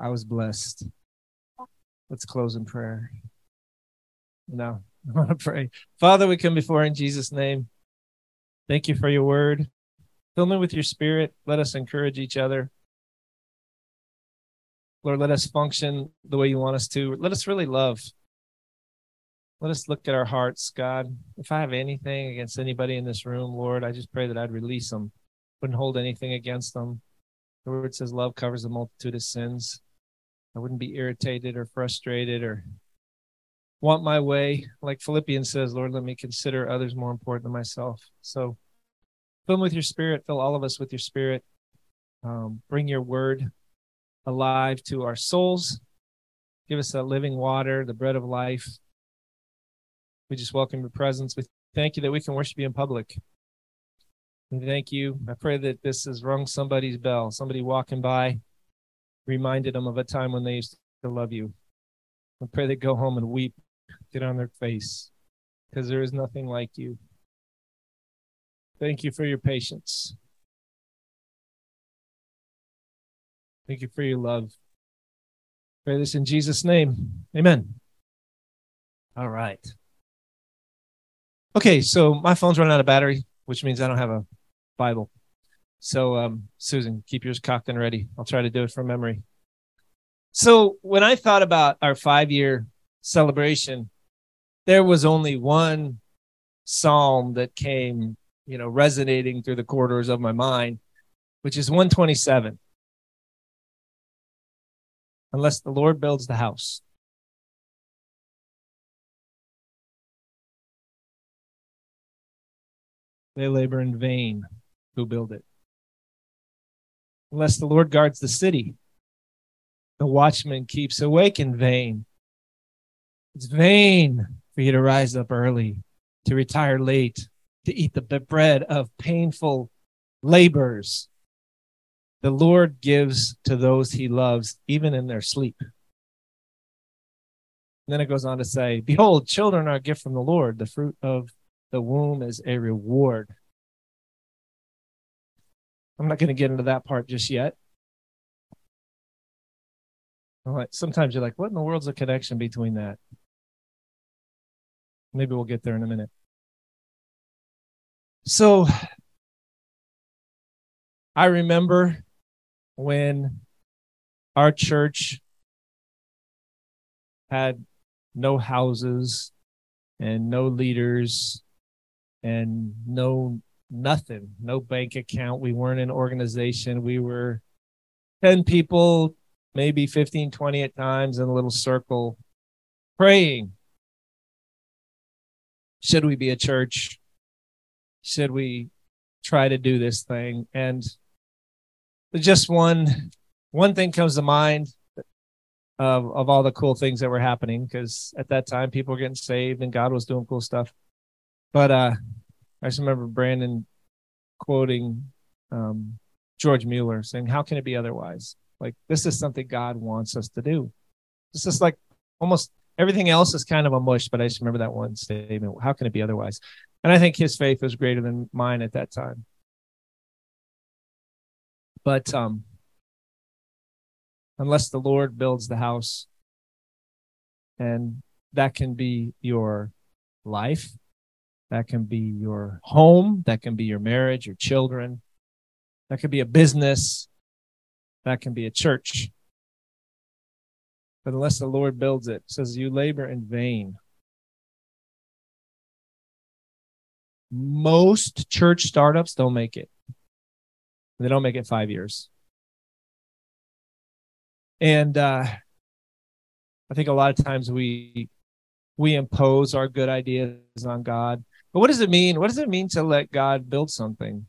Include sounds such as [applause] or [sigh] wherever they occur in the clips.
I was blessed. Let's close in prayer. No, [laughs] I want to pray. Father, we come before in Jesus' name. Thank you for your word. Fill me with your spirit. Let us encourage each other. Lord, let us function the way you want us to. Let us really love. Let us look at our hearts, God. If I have anything against anybody in this room, Lord, I just pray that I'd release them. Wouldn't hold anything against them. The word says love covers a multitude of sins. I wouldn't be irritated or frustrated or want my way. Like Philippians says, Lord, let me consider others more important than myself. So fill them with your spirit. Fill all of us with your spirit. Um, bring your word alive to our souls. Give us that living water, the bread of life. We just welcome your presence. We thank you that we can worship you in public. We thank you. I pray that this has rung somebody's bell. Somebody walking by reminded them of a time when they used to love you. I pray they go home and weep, get on their face, because there is nothing like you. Thank you for your patience. Thank you for your love. Pray this in Jesus' name. Amen. All right. Okay, so my phone's running out of battery, which means I don't have a Bible. So, um, Susan, keep yours cocked and ready. I'll try to do it from memory. So, when I thought about our five year celebration, there was only one psalm that came, you know, resonating through the corridors of my mind, which is 127. Unless the Lord builds the house. They labor in vain who build it. Unless the Lord guards the city, the watchman keeps awake in vain. It's vain for you to rise up early, to retire late, to eat the bread of painful labors. The Lord gives to those he loves, even in their sleep. And then it goes on to say, Behold, children are a gift from the Lord. The fruit of the womb is a reward. I'm not going to get into that part just yet. Sometimes you're like, what in the world's the connection between that? Maybe we'll get there in a minute. So I remember when our church had no houses and no leaders and no nothing, no bank account. We weren't an organization. We were 10 people, maybe 15, 20 at times in a little circle praying. Should we be a church? Should we try to do this thing? And just one one thing comes to mind of of all the cool things that were happening because at that time people were getting saved and God was doing cool stuff. But uh I just remember Brandon quoting um, George Mueller saying, How can it be otherwise? Like, this is something God wants us to do. This is like almost everything else is kind of a mush, but I just remember that one statement. How can it be otherwise? And I think his faith was greater than mine at that time. But um, unless the Lord builds the house, and that can be your life, that can be your home. That can be your marriage, your children. That could be a business. That can be a church. But unless the Lord builds it, it says you labor in vain. Most church startups don't make it. They don't make it five years. And uh, I think a lot of times we we impose our good ideas on God but what does it mean? What does it mean to let God build something?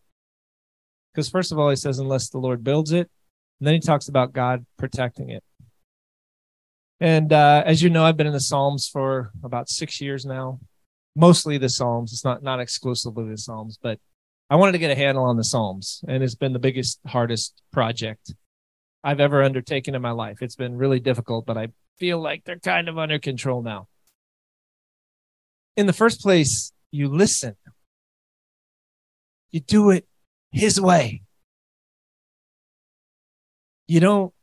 Because first of all, he says, unless the Lord builds it, and then he talks about God protecting it. And uh, as you know, I've been in the Psalms for about six years now, mostly the Psalms. It's not not exclusively the Psalms, but I wanted to get a handle on the Psalms, and it's been the biggest, hardest project I've ever undertaken in my life. It's been really difficult, but I feel like they're kind of under control now. In the first place, you listen. You do it his way. You don't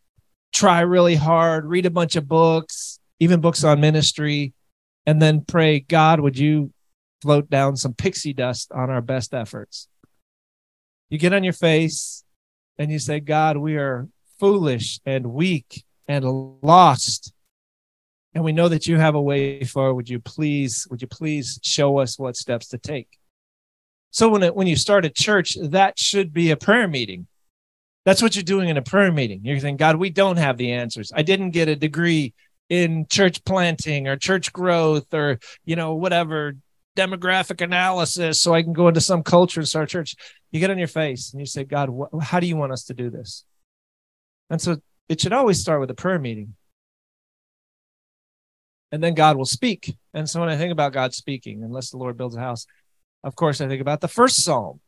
try really hard, read a bunch of books, even books on ministry, and then pray, God, would you float down some pixie dust on our best efforts? You get on your face and you say, God, we are foolish and weak and lost. And we know that you have a way forward. Would you please, would you please show us what steps to take? So when it, when you start a church, that should be a prayer meeting. That's what you're doing in a prayer meeting. You're saying, God, we don't have the answers. I didn't get a degree in church planting or church growth or, you know, whatever demographic analysis so I can go into some culture and start church. You get on your face and you say, God, wh- how do you want us to do this? And so it should always start with a prayer meeting. And then God will speak. And so when I think about God speaking, unless the Lord builds a house, of course, I think about the first psalm,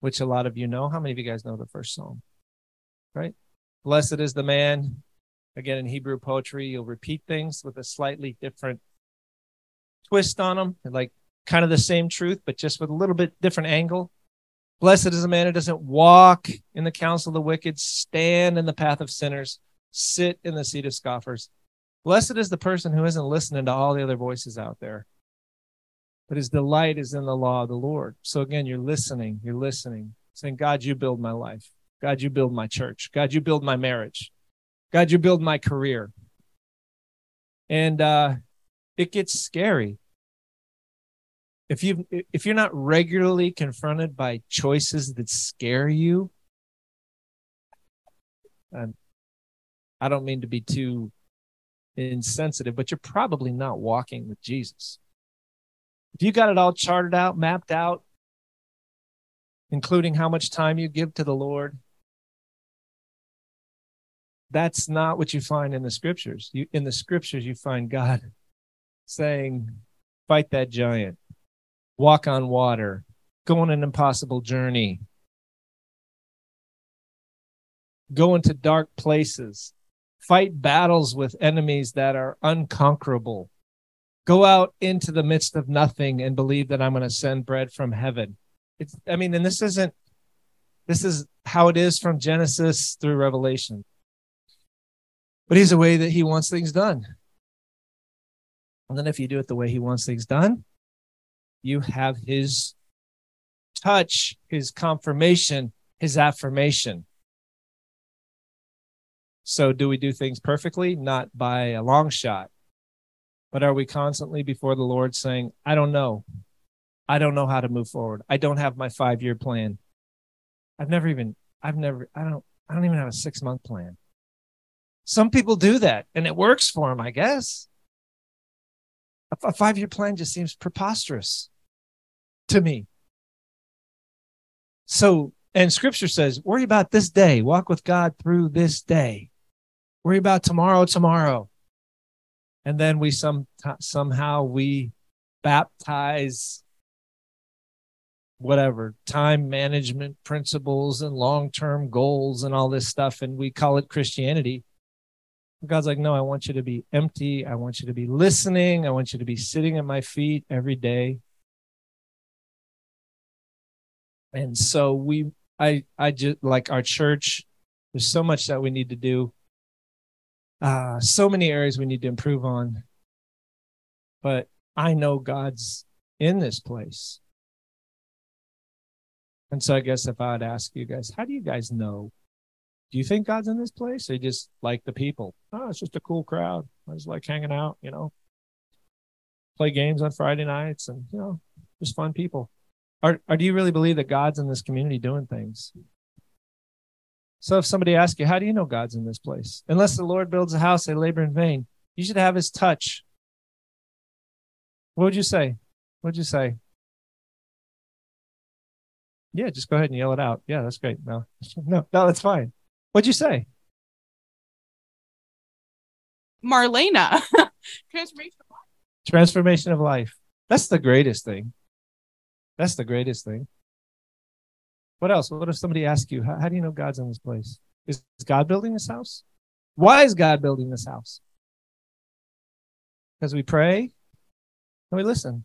which a lot of you know. How many of you guys know the first psalm? Right? Blessed is the man. Again, in Hebrew poetry, you'll repeat things with a slightly different twist on them, like kind of the same truth, but just with a little bit different angle. Blessed is the man who doesn't walk in the counsel of the wicked, stand in the path of sinners, sit in the seat of scoffers. Blessed is the person who isn't listening to all the other voices out there, but his delight is in the law of the Lord. So again, you're listening, you're listening, saying, God, you build my life. God, you build my church. God, you build my marriage. God, you build my career. And uh, it gets scary. If you if you're not regularly confronted by choices that scare you, and I don't mean to be too insensitive, but you're probably not walking with Jesus. If you got it all charted out, mapped out, including how much time you give to the Lord, that's not what you find in the scriptures. You, in the scriptures, you find God [laughs] saying, fight that giant, walk on water, go on an impossible journey, go into dark places, fight battles with enemies that are unconquerable. Go out into the midst of nothing and believe that I'm going to send bread from heaven. It's, I mean, and this isn't, this is how it is from Genesis through Revelation. But he's a way that he wants things done. And then if you do it the way he wants things done, you have his touch, his confirmation, his affirmation. So, do we do things perfectly? Not by a long shot. But are we constantly before the Lord saying, I don't know. I don't know how to move forward. I don't have my five year plan. I've never even, I've never, I don't, I don't even have a six month plan. Some people do that and it works for them, I guess. A, five year plan just seems preposterous to me. So, and scripture says, worry about this day, walk with God through this day. Worry about tomorrow, tomorrow. And then we some somehow we baptize whatever time management principles and long-term goals and all this stuff and we call it Christianity. God's like, no, I want you to be empty. I want you to be listening. I want you to be sitting at my feet every day. And so we, I, I just like our church. There's so much that we need to do uh, so many areas we need to improve on. But I know God's in this place. And so I guess if I would ask you guys, how do you guys know? Do you think God's in this place? Or just like the people? Oh, it's just a cool crowd. I just like hanging out, you know, play games on Friday nights and, you know, just fun people. Or, or do you really believe that God's in this community doing things? So if somebody asks you, how do you know God's in this place? Unless the Lord builds a house, they labor in vain. You should have his touch. What would you say? What would you say? Yeah, just go ahead and yell it out. Yeah, that's great. No, [laughs] no, no, that's fine. What'd you say? Marlena. [laughs] Transformation of life. Transformation of life. That's the greatest thing. That's the greatest thing. What else? What if somebody asks you, how, how do you know God's in this place? Is, is God building this house? Why is God building this house? Because we pray and we listen.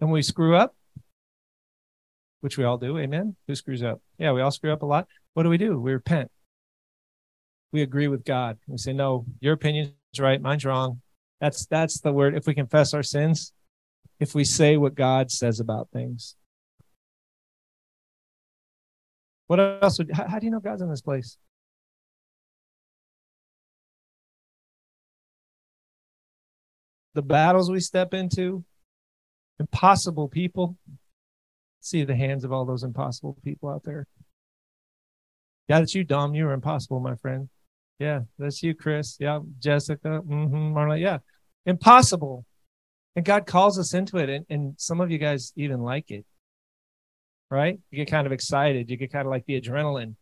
And we screw up, which we all do. Amen. Who screws up? Yeah, we all screw up a lot. What do we do? We repent. we agree with God. We say, no, your opinion's right, mine's wrong. That's that's the word. If we confess our sins, if we say what God says about things. What else would how, how do you know God's in this place? The battles we step into, impossible people. See the hands of all those impossible people out there. Yeah, that's you, Dom. You are impossible, my friend. Yeah, that's you, Chris. Yeah, Jessica. Mm-hmm, Marla. Yeah, impossible. And God calls us into it, and, and some of you guys even like it, right? You get kind of excited. You get kind of like the adrenaline,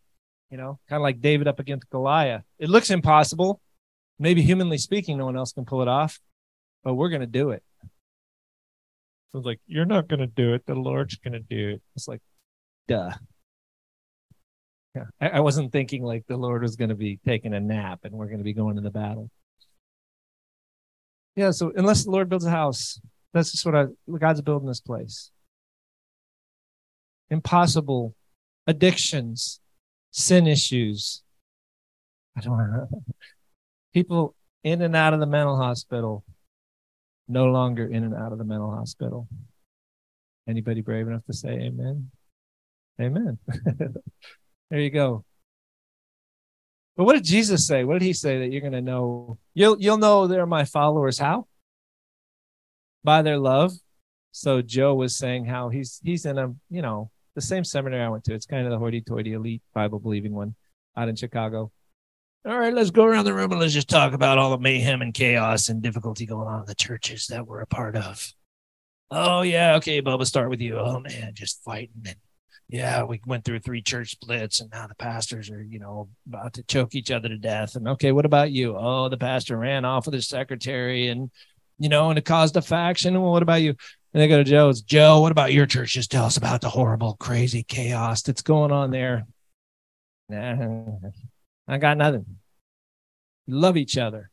you know, kind of like David up against Goliath. It looks impossible. Maybe humanly speaking, no one else can pull it off, but we're going to do it. So it's like, you're not going to do it. The Lord's going to do it. It's like, duh. Yeah. I, I wasn't thinking like the Lord was going to be taking a nap and we're going to be going to the battle. Yeah. So unless the Lord builds a house, that's just what I, God's building this place. Impossible addictions, sin issues. I don't know. People in and out of the mental hospital, no longer in and out of the mental hospital. Anybody brave enough to say amen? Amen. [laughs] there you go. But what did Jesus say? What did he say that you're going to know? You'll you'll know they're my followers how? By their love. So Joe was saying how he's he's in a, you know, the same seminary I went to. It's kind of the hoity-toity elite Bible believing one out in Chicago. All right, let's go around the room and let's just talk about all the mayhem and chaos and difficulty going on in the churches that we're a part of. Oh yeah, okay, Bubba, start with you. Oh man, just fighting and yeah, we went through three church splits and now the pastors are, you know, about to choke each other to death. And okay, what about you? Oh, the pastor ran off with his secretary and, you know, and it caused a faction. Well, what about you? And they go to Joe. It's Joe. What about your church? Just tell us about the horrible, crazy chaos that's going on there. Nah, I got nothing. Love each other.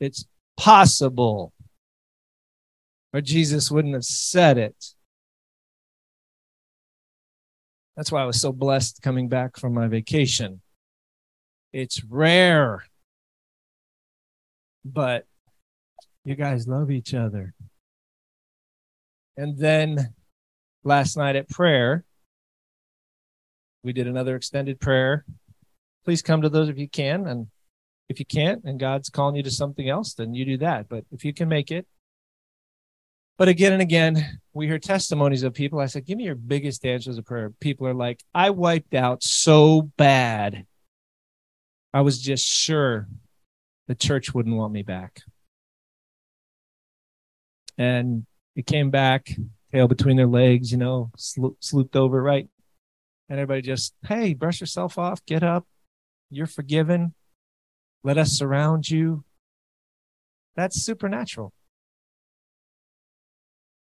It's possible or Jesus wouldn't have said it. That's why I was so blessed coming back from my vacation. It's rare, but you guys love each other. And then last night at prayer, we did another extended prayer. Please come to those if you can. And if you can't and God's calling you to something else, then you do that. But if you can make it, but again and again, we hear testimonies of people. I said, Give me your biggest answers of prayer. People are like, I wiped out so bad. I was just sure the church wouldn't want me back. And it came back, tail between their legs, you know, slo- slooped over, right? And everybody just, hey, brush yourself off, get up. You're forgiven. Let us surround you. That's supernatural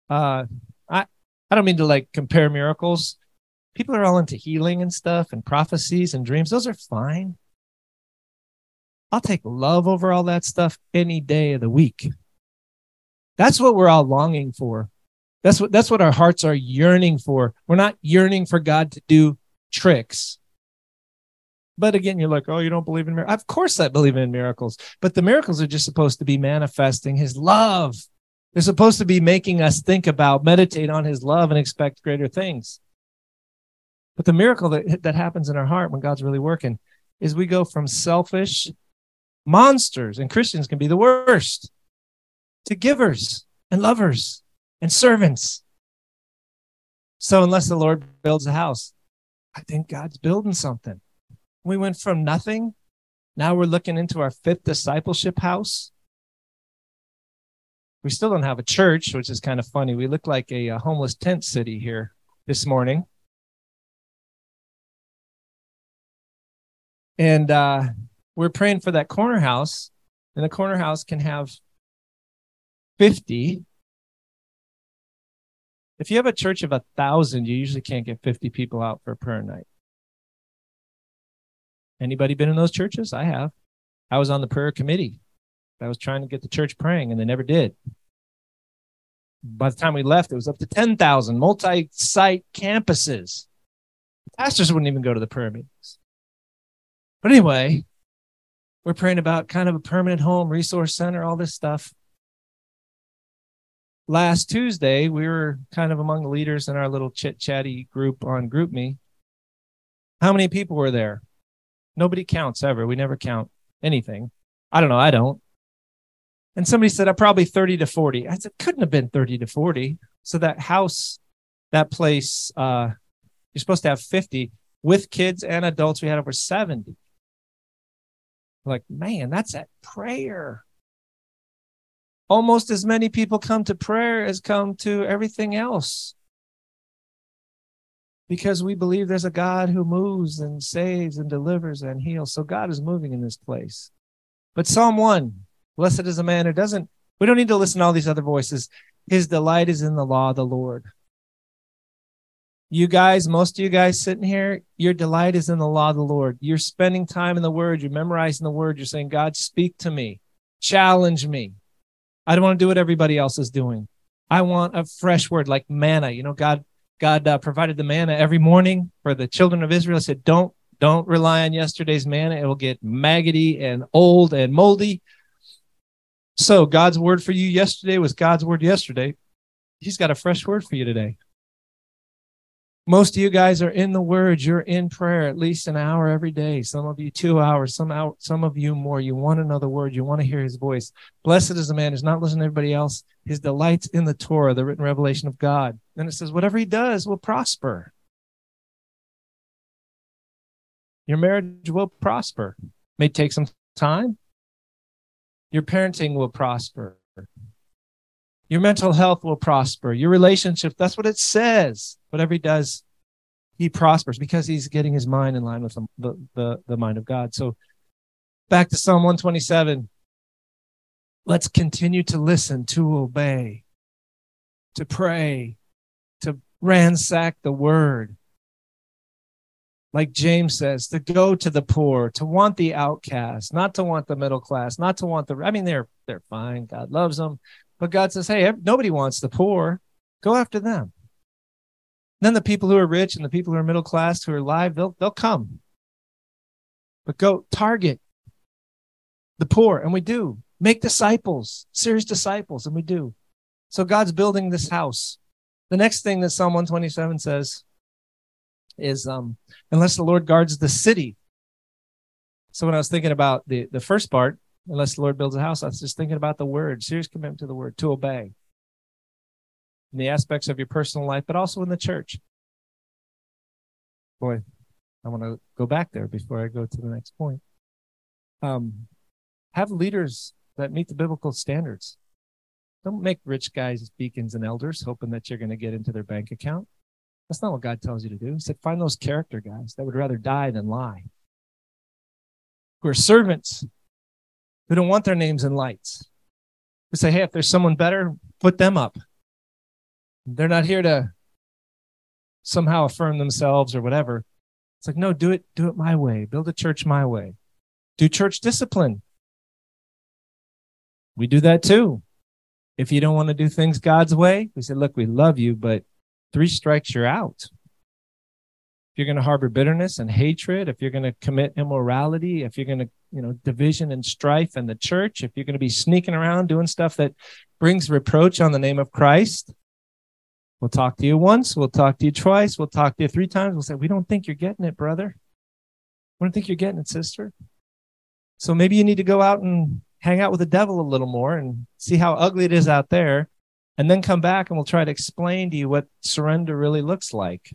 uh i i don't mean to like compare miracles people are all into healing and stuff and prophecies and dreams those are fine i'll take love over all that stuff any day of the week that's what we're all longing for. That's what that's what our hearts are yearning for. We're not yearning for god to do tricks. But again you're like oh you don't believe in miracles of course i believe in miracles. But the miracles are just supposed to be manifesting his love. They're supposed to be making us think about, meditate on his love, and expect greater things. But the miracle that, that happens in our heart when God's really working is we go from selfish monsters, and Christians can be the worst, to givers and lovers and servants. So, unless the Lord builds a house, I think God's building something. We went from nothing. Now we're looking into our fifth discipleship house. We still don't have a church, which is kind of funny. We look like a, a homeless tent city here this morning. And uh, we're praying for that corner house, and the corner house can have 50. If you have a church of a thousand, you usually can't get 50 people out for a prayer night. Anybody been in those churches? I have. I was on the prayer committee I was trying to get the church praying, and they never did. By the time we left, it was up to 10,000 multi site campuses. Pastors wouldn't even go to the prayer meetings. But anyway, we're praying about kind of a permanent home, resource center, all this stuff. Last Tuesday, we were kind of among the leaders in our little chit chatty group on GroupMe. How many people were there? Nobody counts ever. We never count anything. I don't know. I don't. And somebody said, I'm probably 30 to 40. I said, couldn't have been 30 to 40. So that house, that place, uh, you're supposed to have 50 with kids and adults. We had over 70. Like, man, that's at prayer. Almost as many people come to prayer as come to everything else. Because we believe there's a God who moves and saves and delivers and heals. So God is moving in this place. But Psalm 1 Blessed is a man who doesn't, we don't need to listen to all these other voices. His delight is in the law of the Lord. You guys, most of you guys sitting here, your delight is in the law of the Lord. You're spending time in the word, you're memorizing the word, you're saying, God, speak to me, challenge me. I don't want to do what everybody else is doing. I want a fresh word like manna. You know, God, God uh, provided the manna every morning for the children of Israel. Said, don't, don't rely on yesterday's manna. It will get maggoty and old and moldy. So God's word for you yesterday was God's word yesterday. He's got a fresh word for you today. Most of you guys are in the word. You're in prayer at least an hour every day. Some of you two hours, some out, some of you more. You want another word. You want to hear his voice. Blessed is the man who's not listening to everybody else. His delights in the Torah, the written revelation of God. And it says, whatever he does will prosper. Your marriage will prosper. May take some time, your parenting will prosper. Your mental health will prosper. Your relationship, that's what it says. Whatever he does, he prospers because he's getting his mind in line with the, the, the, mind of God. So back to Psalm 127. Let's continue to listen, to obey, to pray, to ransack the word, like James says, to go to the poor, to want the outcast, not to want the middle class, not to want the. I mean, they're they're fine. God loves them, but God says, hey, nobody wants the poor. Go after them. Then the people who are rich and the people who are middle class who are alive, they'll they'll come. But go target the poor, and we do make disciples, serious disciples, and we do. So God's building this house. The next thing that Psalm 127 says is um, unless the Lord guards the city. So when I was thinking about the, the first part, unless the Lord builds a house, I was just thinking about the word, serious commitment to the word, to obey in the aspects of your personal life, but also in the church. Boy, I want to go back there before I go to the next point. Um, have leaders that meet the biblical standards. Don't make rich guys deacons and elders, hoping that you're going to get into their bank account. That's not what God tells you to do. He said, find those character guys that would rather die than lie, who are servants, who don't want their names in lights. Who say, hey, if there's someone better, put them up. They're not here to somehow affirm themselves or whatever. It's like, no, do it, do it my way. Build a church my way. Do church discipline. We do that too. If you don't want to do things God's way, we say, look, we love you, but three strikes, you're out. If you're going to harbor bitterness and hatred, if you're going to commit immorality, if you're going to, you know, division and strife in the church, if you're going to be sneaking around doing stuff that brings reproach on the name of Christ, we'll talk to you once, we'll talk to you twice, we'll talk to you three times. We'll say, we don't think you're getting it, brother. We don't think you're getting it, sister. So maybe you need to go out and hang out with the devil a little more and see how ugly it is out there and then come back and we'll try to explain to you what surrender really looks like.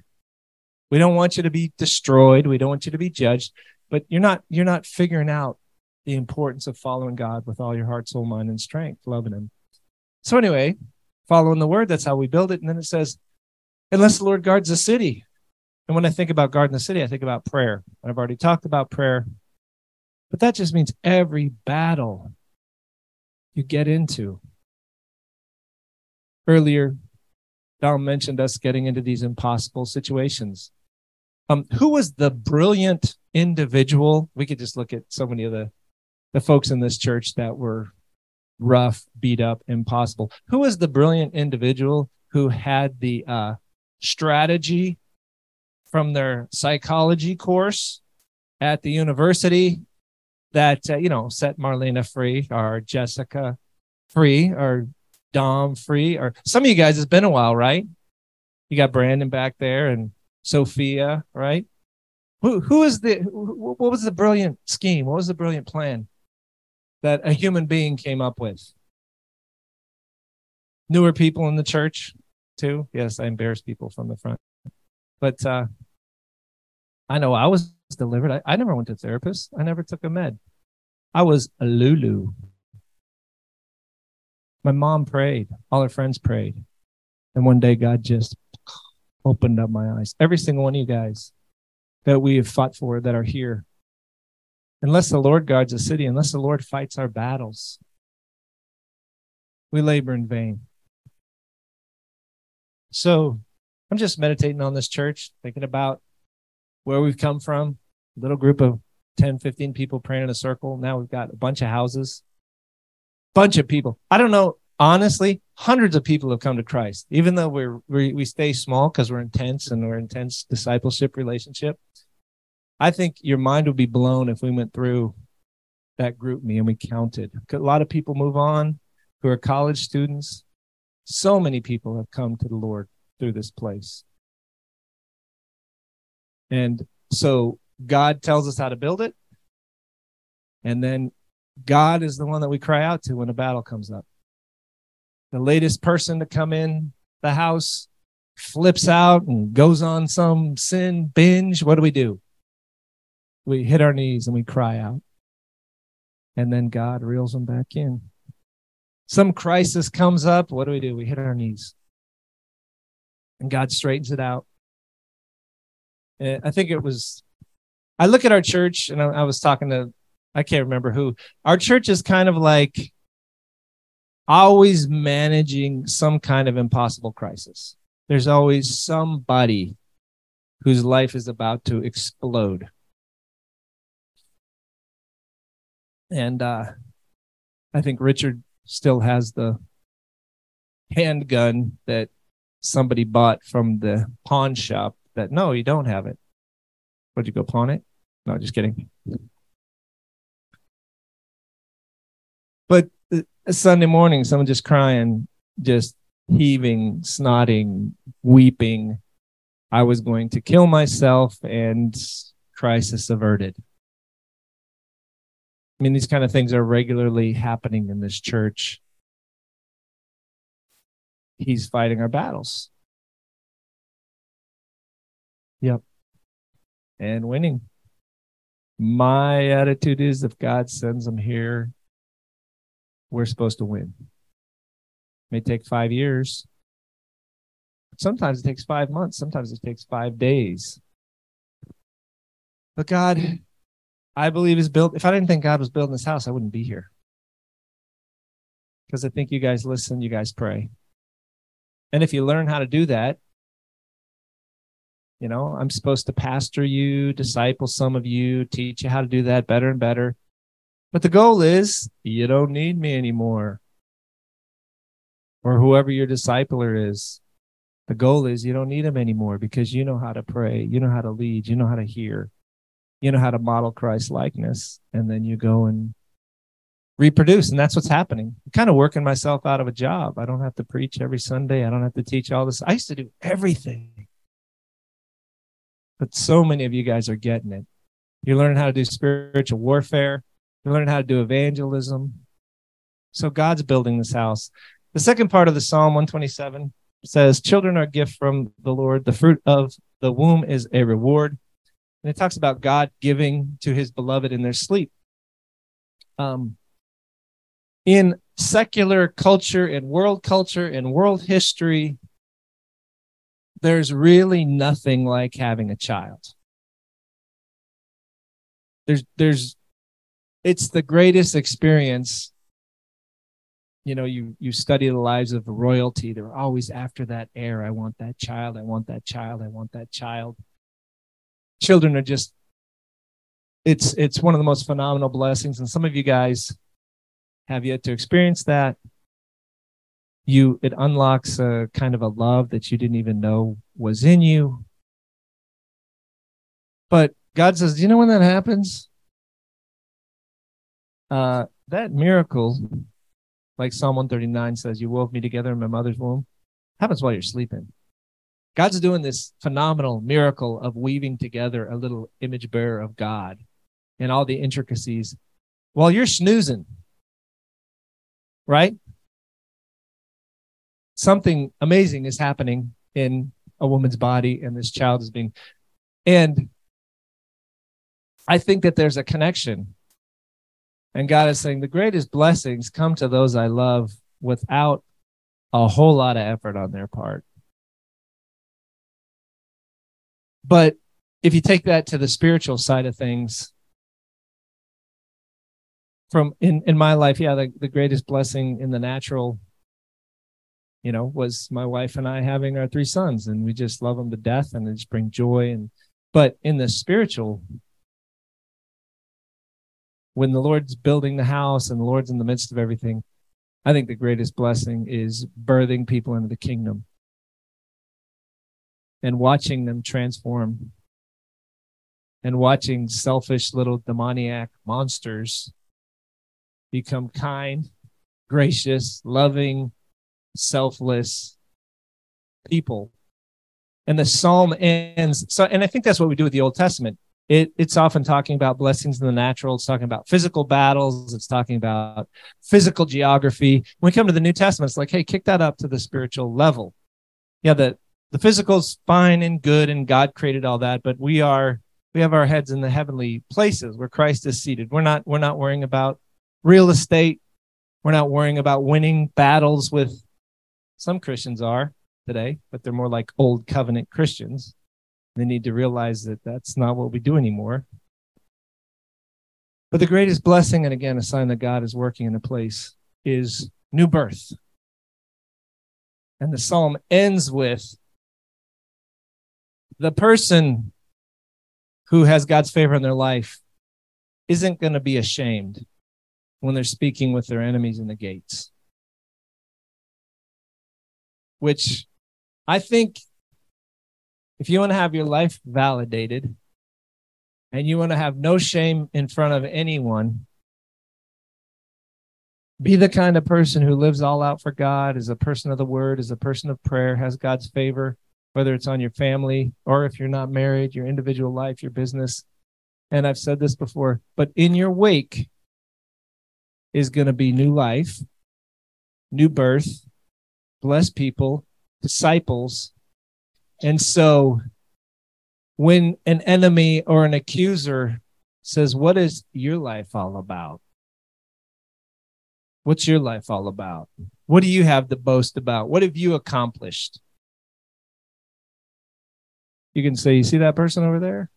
We don't want you to be destroyed. We don't want you to be judged, but you're not you're not figuring out the importance of following God with all your heart, soul, mind, and strength, loving Him. So anyway, following the word, that's how we build it. And then it says, unless the Lord guards the city. And when I think about guarding the city, I think about prayer. I've already talked about prayer, but that just means every battle you get into, earlier, Don mentioned us getting into these impossible situations. Um, who was the brilliant individual? We could just look at so many of the, the folks in this church that were rough, beat up, impossible. Who was the brilliant individual who had the uh, strategy from their psychology course at the university that uh, you know set Marlena free or Jessica free or Dom free or some of you guys it's been a while, right? You got Brandon back there and Sophia, right? Who who is the what was the brilliant scheme? What was the brilliant plan that a human being came up with? Newer people in the church too. Yes, I embarrass people from the front. But uh I know I was delivered. I, I never went to therapist. I never took a med. I was a Lulu. My mom prayed. All her friends prayed. And one day God just opened up my eyes. Every single one of you guys that we have fought for that are here. Unless the Lord guards the city, unless the Lord fights our battles, we labor in vain. So I'm just meditating on this church, thinking about where we've come from. A little group of 10, 15 people praying in a circle. Now we've got a bunch of houses, bunch of people. I don't know. Honestly, hundreds of people have come to Christ, even though we're, we, we stay small because we're intense and we're intense discipleship relationship. I think your mind would be blown if we went through that GroupMe and we counted. A lot of people move on who are college students. So many people have come to the Lord through this place. And so God tells us how to build it. And then God is the one that we cry out to when a battle comes up. The latest person to come in the house flips out and goes on some sin binge. What do we do? We hit our knees and we cry out. And then God reels them back in. Some crisis comes up. What do we do? We hit our knees. And God straightens it out. I think it was I look at our church and I, I was talking to, I can't remember who. Our church is kind of like always managing some kind of impossible crisis. There's always somebody whose life is about to explode. And uh, I think Richard still has the handgun that somebody bought from the pawn shop that no, you don't have it. Would you go pawn it? No, just kidding. But Sunday morning, someone just crying, just heaving, snotting, weeping. I was going to kill myself and crisis averted. I mean, these kind of things are regularly happening in this church. He's fighting our battles. Yep. And winning my attitude is if God sends them here, we're supposed to win. It may take five years. Sometimes it takes five months. Sometimes it takes five days. But God, I believe is built. If I didn't think God was building this house, I wouldn't be here. Because I think you guys listen, you guys pray. And if you learn how to do that, you know, I'm supposed to pastor you, disciple some of you, teach you how to do that better and better. But the goal is you don't need me anymore. Or whoever your discipler is. The goal is you don't need him anymore because you know how to pray, you know how to lead, you know how to hear, you know how to model Christ likeness. And then you go and reproduce. And that's what's happening. I'm kind of working myself out of a job. I don't have to preach every Sunday. I don't have to teach all this. I used to do everything but so many of you guys are getting it. You're learning how to do spiritual warfare. Learning how to do evangelism. So God's building this house. The second part of the Psalm 127 says, Children are a gift from the Lord. The fruit of the womb is a reward. And it talks about God giving to his beloved in their sleep. Um, in secular culture and world culture and world history, there's really nothing like having a child. There's there's it's the greatest experience. You know, you you study the lives of royalty. They're always after that heir. I want that child. I want that child. I want that child. Children are just it's it's one of the most phenomenal blessings. And some of you guys have yet to experience that you it unlocks a kind of a love that you didn't even know was in you But God says, Do you know when that happens? Uh, that miracle, like Psalm 139 says, you wove me together in my mother's womb, happens while you're sleeping. God's doing this phenomenal miracle of weaving together a little image bearer of God and all the intricacies while you're snoozing. Right? Something amazing is happening in a woman's body, and this child is being. And I think that there's a connection. And God is saying the greatest blessings come to those I love without a whole lot of effort on their part. But if you take that to the spiritual side of things, from in, in my life, yeah, the, the greatest blessing in the natural, you know, was my wife and I having our three sons, and we just love them to death and they just bring joy. And but in the spiritual, when the Lord's building the house and the Lord's in the midst of everything, I think the greatest blessing is birthing people into the kingdom and watching them transform and watching selfish little demoniac monsters become kind, gracious, loving, selfless people. And the psalm ends so and I think that's what we do with the Old Testament. It, it's often talking about blessings in the natural. It's talking about physical battles. It's talking about physical geography. When we come to the New Testament, it's like, hey, kick that up to the spiritual level. Yeah, the the physical's fine and good, and God created all that, but we are we have our heads in the heavenly places where Christ is seated. We're not we're not worrying about real estate. We're not worrying about winning battles with some Christians are today, but they're more like old covenant Christians. They need to realize that that's not what we do anymore. But the greatest blessing, and again, a sign that God is working in a place, is new birth. And the psalm ends with the person who has God's favor in their life isn't going to be ashamed when they're speaking with their enemies in the gates. Which I think if you want to have your life validated and you want to have no shame in front of anyone, be the kind of person who lives all out for God, is a person of the word, is a person of prayer, has God's favor, whether it's on your family or if you're not married, your individual life, your business. And I've said this before, but in your wake is going to be new life, new birth, blessed people, disciples, and so when an enemy or an accuser says, What is your life all about? What's your life all about? What do you have to boast about? What have you accomplished? You can say, You see that person over there?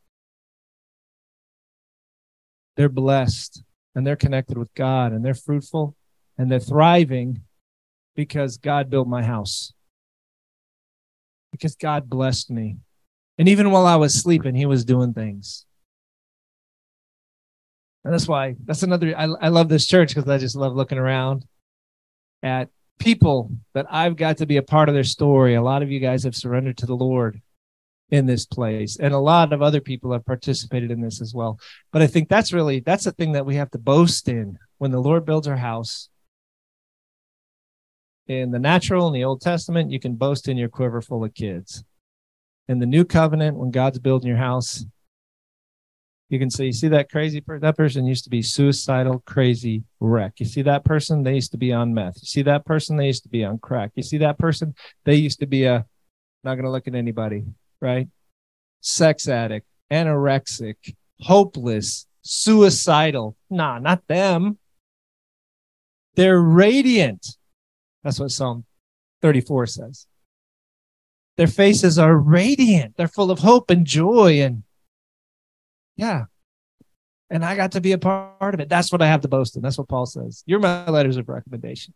They're blessed and they're connected with God and they're fruitful and they're thriving because God built my house because God blessed me. And even while I was sleeping, He was doing things. And that's why, that's another, I, I love this church because I just love looking around at people that I've got to be a part of their story. A lot of you guys have surrendered to the Lord in this place and a lot of other people have participated in this as well but i think that's really that's the thing that we have to boast in when the lord builds our house in the natural in the Old Testament, you can boast in your quiver full of kids. In the New Covenant, when God's building your house, you can say, you see that crazy person? That person used to be suicidal, crazy wreck. You see that person? They used to be on meth. You see that person? They used to be on crack. You see that person? They used to be a, not going to look at anybody, right? Sex addict, anorexic, hopeless, suicidal. Nah, not them. They're radiant that's what Psalm 34 says. Their faces are radiant. They're full of hope and joy. And yeah. And I got to be a part of it. That's what I have to boast in. That's what Paul says. You're my letters of recommendation.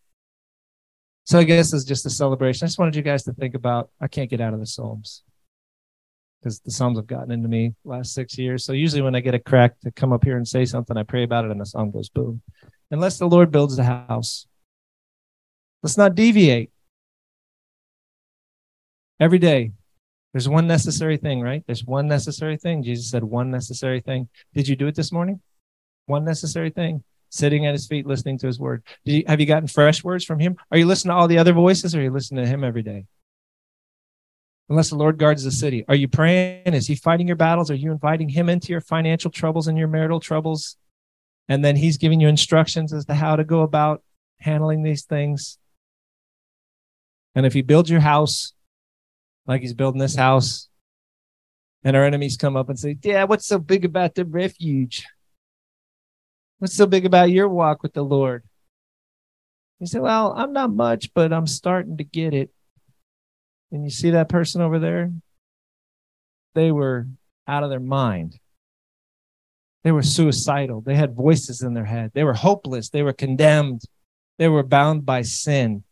So I guess it's just a celebration. I just wanted you guys to think about I can't get out of the Psalms because the Psalms have gotten into me last six years. So usually when I get a crack to come up here and say something, I pray about it and the song goes boom. Unless the Lord builds the house, Let's not deviate. Every day, There's one necessary thing, right? There's one necessary thing. Jesus said one necessary thing. Did you do it this morning? One necessary thing. Sitting at his feet, listening to his word. You, have you gotten fresh words from him? Are you listening to all the other voices or are you listening to him every day? Unless the Lord guards the city. Are you praying? Is he fighting your battles? Are you inviting him into your financial troubles and your marital troubles? And then he's giving you instructions as to how to go about handling these things. And if you build your house like he's building this house, and our enemies come up and say, Yeah, what's so big about the refuge? What's so big about your walk with the Lord? You say, Well, I'm not much, but I'm starting to get it. And you see that person over there? They were out of their mind. They were suicidal. They had voices in their head. They were hopeless. They were condemned. They were bound by sin.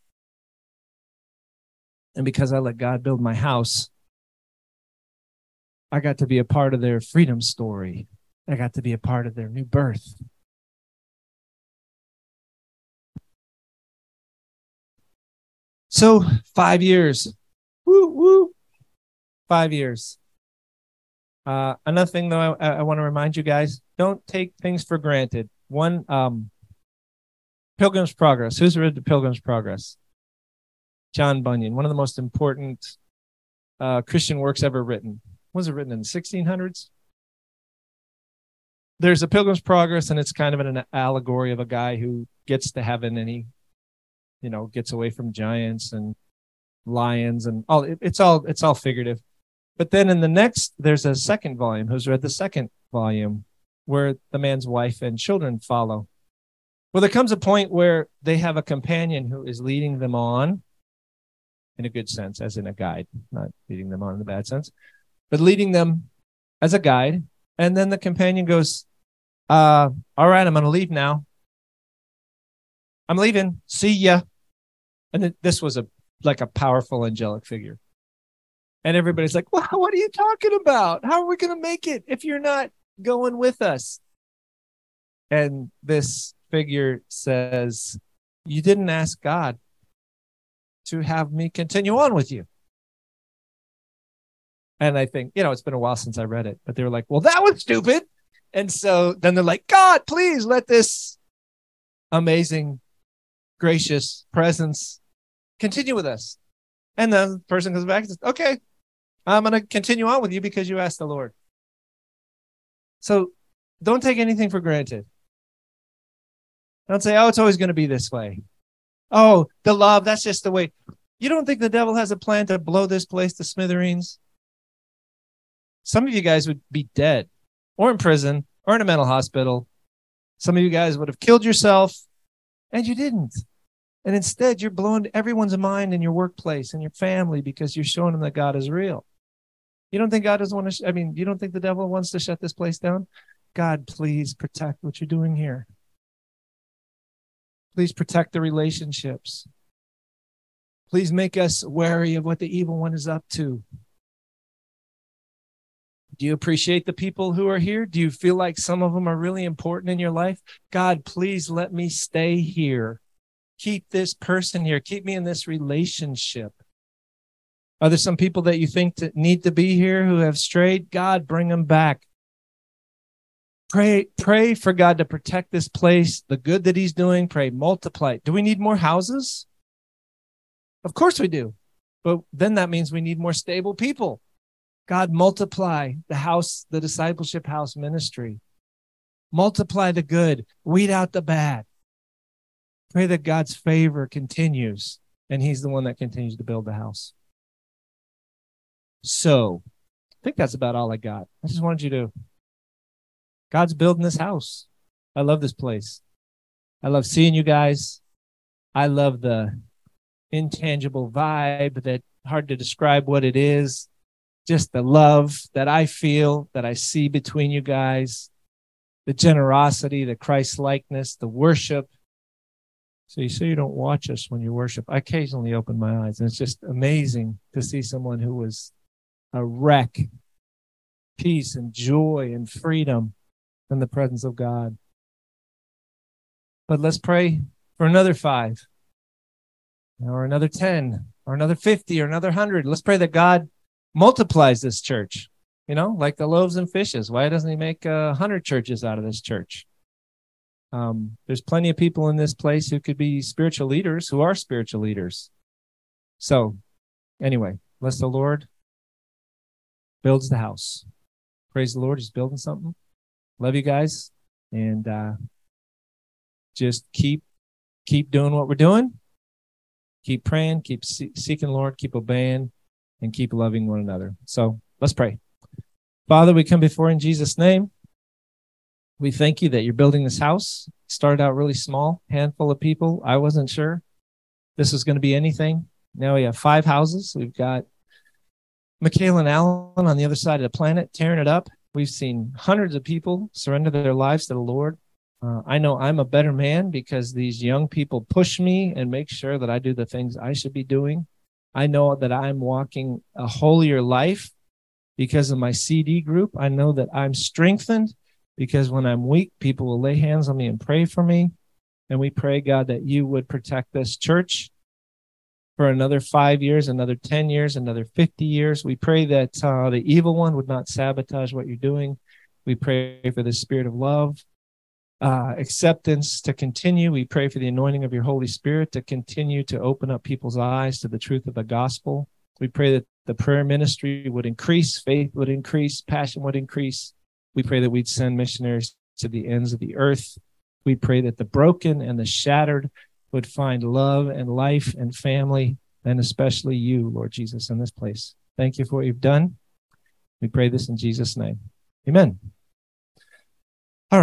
And because I let God build my house, I got to be a part of their freedom story. I got to be a part of their new birth. So, five years. Woo, woo. Five years. Uh, another thing, though, I, I want to remind you guys don't take things for granted. One, um, Pilgrim's Progress. Who's read the Pilgrim's Progress? John Bunyan, one of the most important uh, Christian works ever written. Was it written in the 1600s? There's a Pilgrim's Progress, and it's kind of an allegory of a guy who gets to heaven and he, you know, gets away from giants and lions and all. It, it's all it's all figurative. But then in the next, there's a second volume. Who's read the second volume, where the man's wife and children follow. Well, there comes a point where they have a companion who is leading them on in a good sense, as in a guide, not leading them on in the bad sense, but leading them as a guide. And then the companion goes, uh, all right, I'm going to leave now. I'm leaving. See ya. And it, this was a like a powerful angelic figure. And everybody's like, well, what are you talking about? How are we going to make it if you're not going with us? And this figure says, You didn't ask God to have me continue on with you. And I think, you know, it's been a while since I read it, but they were like, well, that was stupid. And so then they're like, God, please let this amazing, gracious presence continue with us. And then the person comes back and says, okay, I'm going to continue on with you because you asked the Lord. So don't take anything for granted. Don't say, oh, it's always going to be this way. Oh, the love, that's just the way. You don't think the devil has a plan to blow this place to smithereens? Some of you guys would be dead or in prison or in a mental hospital. Some of you guys would have killed yourself and you didn't. And instead, you're blowing everyone's mind in your workplace and your family because you're showing them that God is real. You don't think God doesn't want to, sh- I mean, you don't think the devil wants to shut this place down? God, please protect what you're doing here. Please protect the relationships. Please make us wary of what the evil one is up to. Do you appreciate the people who are here? Do you feel like some of them are really important in your life? God, please let me stay here. Keep this person here. Keep me in this relationship. Are there some people that you think that need to be here who have strayed? God, bring them back. Pray, pray for God to protect this place, the good that He's doing. Pray, multiply. Do we need more houses? Of course we do. But then that means we need more stable people. God, multiply the house, the discipleship house ministry. Multiply the good, weed out the bad. Pray that God's favor continues and He's the one that continues to build the house. So, I think that's about all I got. I just wanted you to God's building this house. I love this place. I love seeing you guys. I love the intangible vibe that hard to describe what it is. Just the love that I feel, that I see between you guys, the generosity, the Christ likeness, the worship. So you say you don't watch us when you worship. I occasionally open my eyes, and it's just amazing to see someone who was a wreck, peace and joy and freedom in the presence of God. But let's pray for another five, or another 10, or another 50, or another 100. Let's pray that God multiplies this church. You know, like the loaves and fishes. Why doesn't he make a hundred churches out of this church? Um, there's plenty of people in this place who could be spiritual leaders, who are spiritual leaders. So, anyway, bless the Lord builds the house. Praise the Lord, he's building something. Love you guys, and uh, just keep keep doing what we're doing. Keep praying, keep seeking Lord, keep obeying, and keep loving one another. So let's pray. Father, we come before in Jesus' name. We thank you that you're building this house. Started out really small, handful of people. I wasn't sure this was going to be anything. Now we have five houses. We've got michael and Alan on the other side of the planet tearing it up. We've seen hundreds of people surrender their lives to the Lord. Uh, I know I'm a better man because these young people push me and make sure that I do the things I should be doing. I know that I'm walking a holier life because of my CD group. I know that I'm strengthened because when I'm weak, people will lay hands on me and pray for me. And we pray, God, that you would protect this church for another five years, another 10 years, another 50 years. We pray that uh, the evil one would not sabotage what you're doing. We pray for the spirit of love, uh, acceptance to continue. We pray for the anointing of your Holy Spirit to continue to open up people's eyes to the truth of the gospel. We pray that the prayer ministry would increase, faith would increase, passion would increase. We pray that we'd send missionaries to the ends of the earth. We pray that the broken and the shattered would find love and life and family, and especially you, Lord Jesus, in this place. Thank you for what you've done. We pray this in Jesus' name. Amen.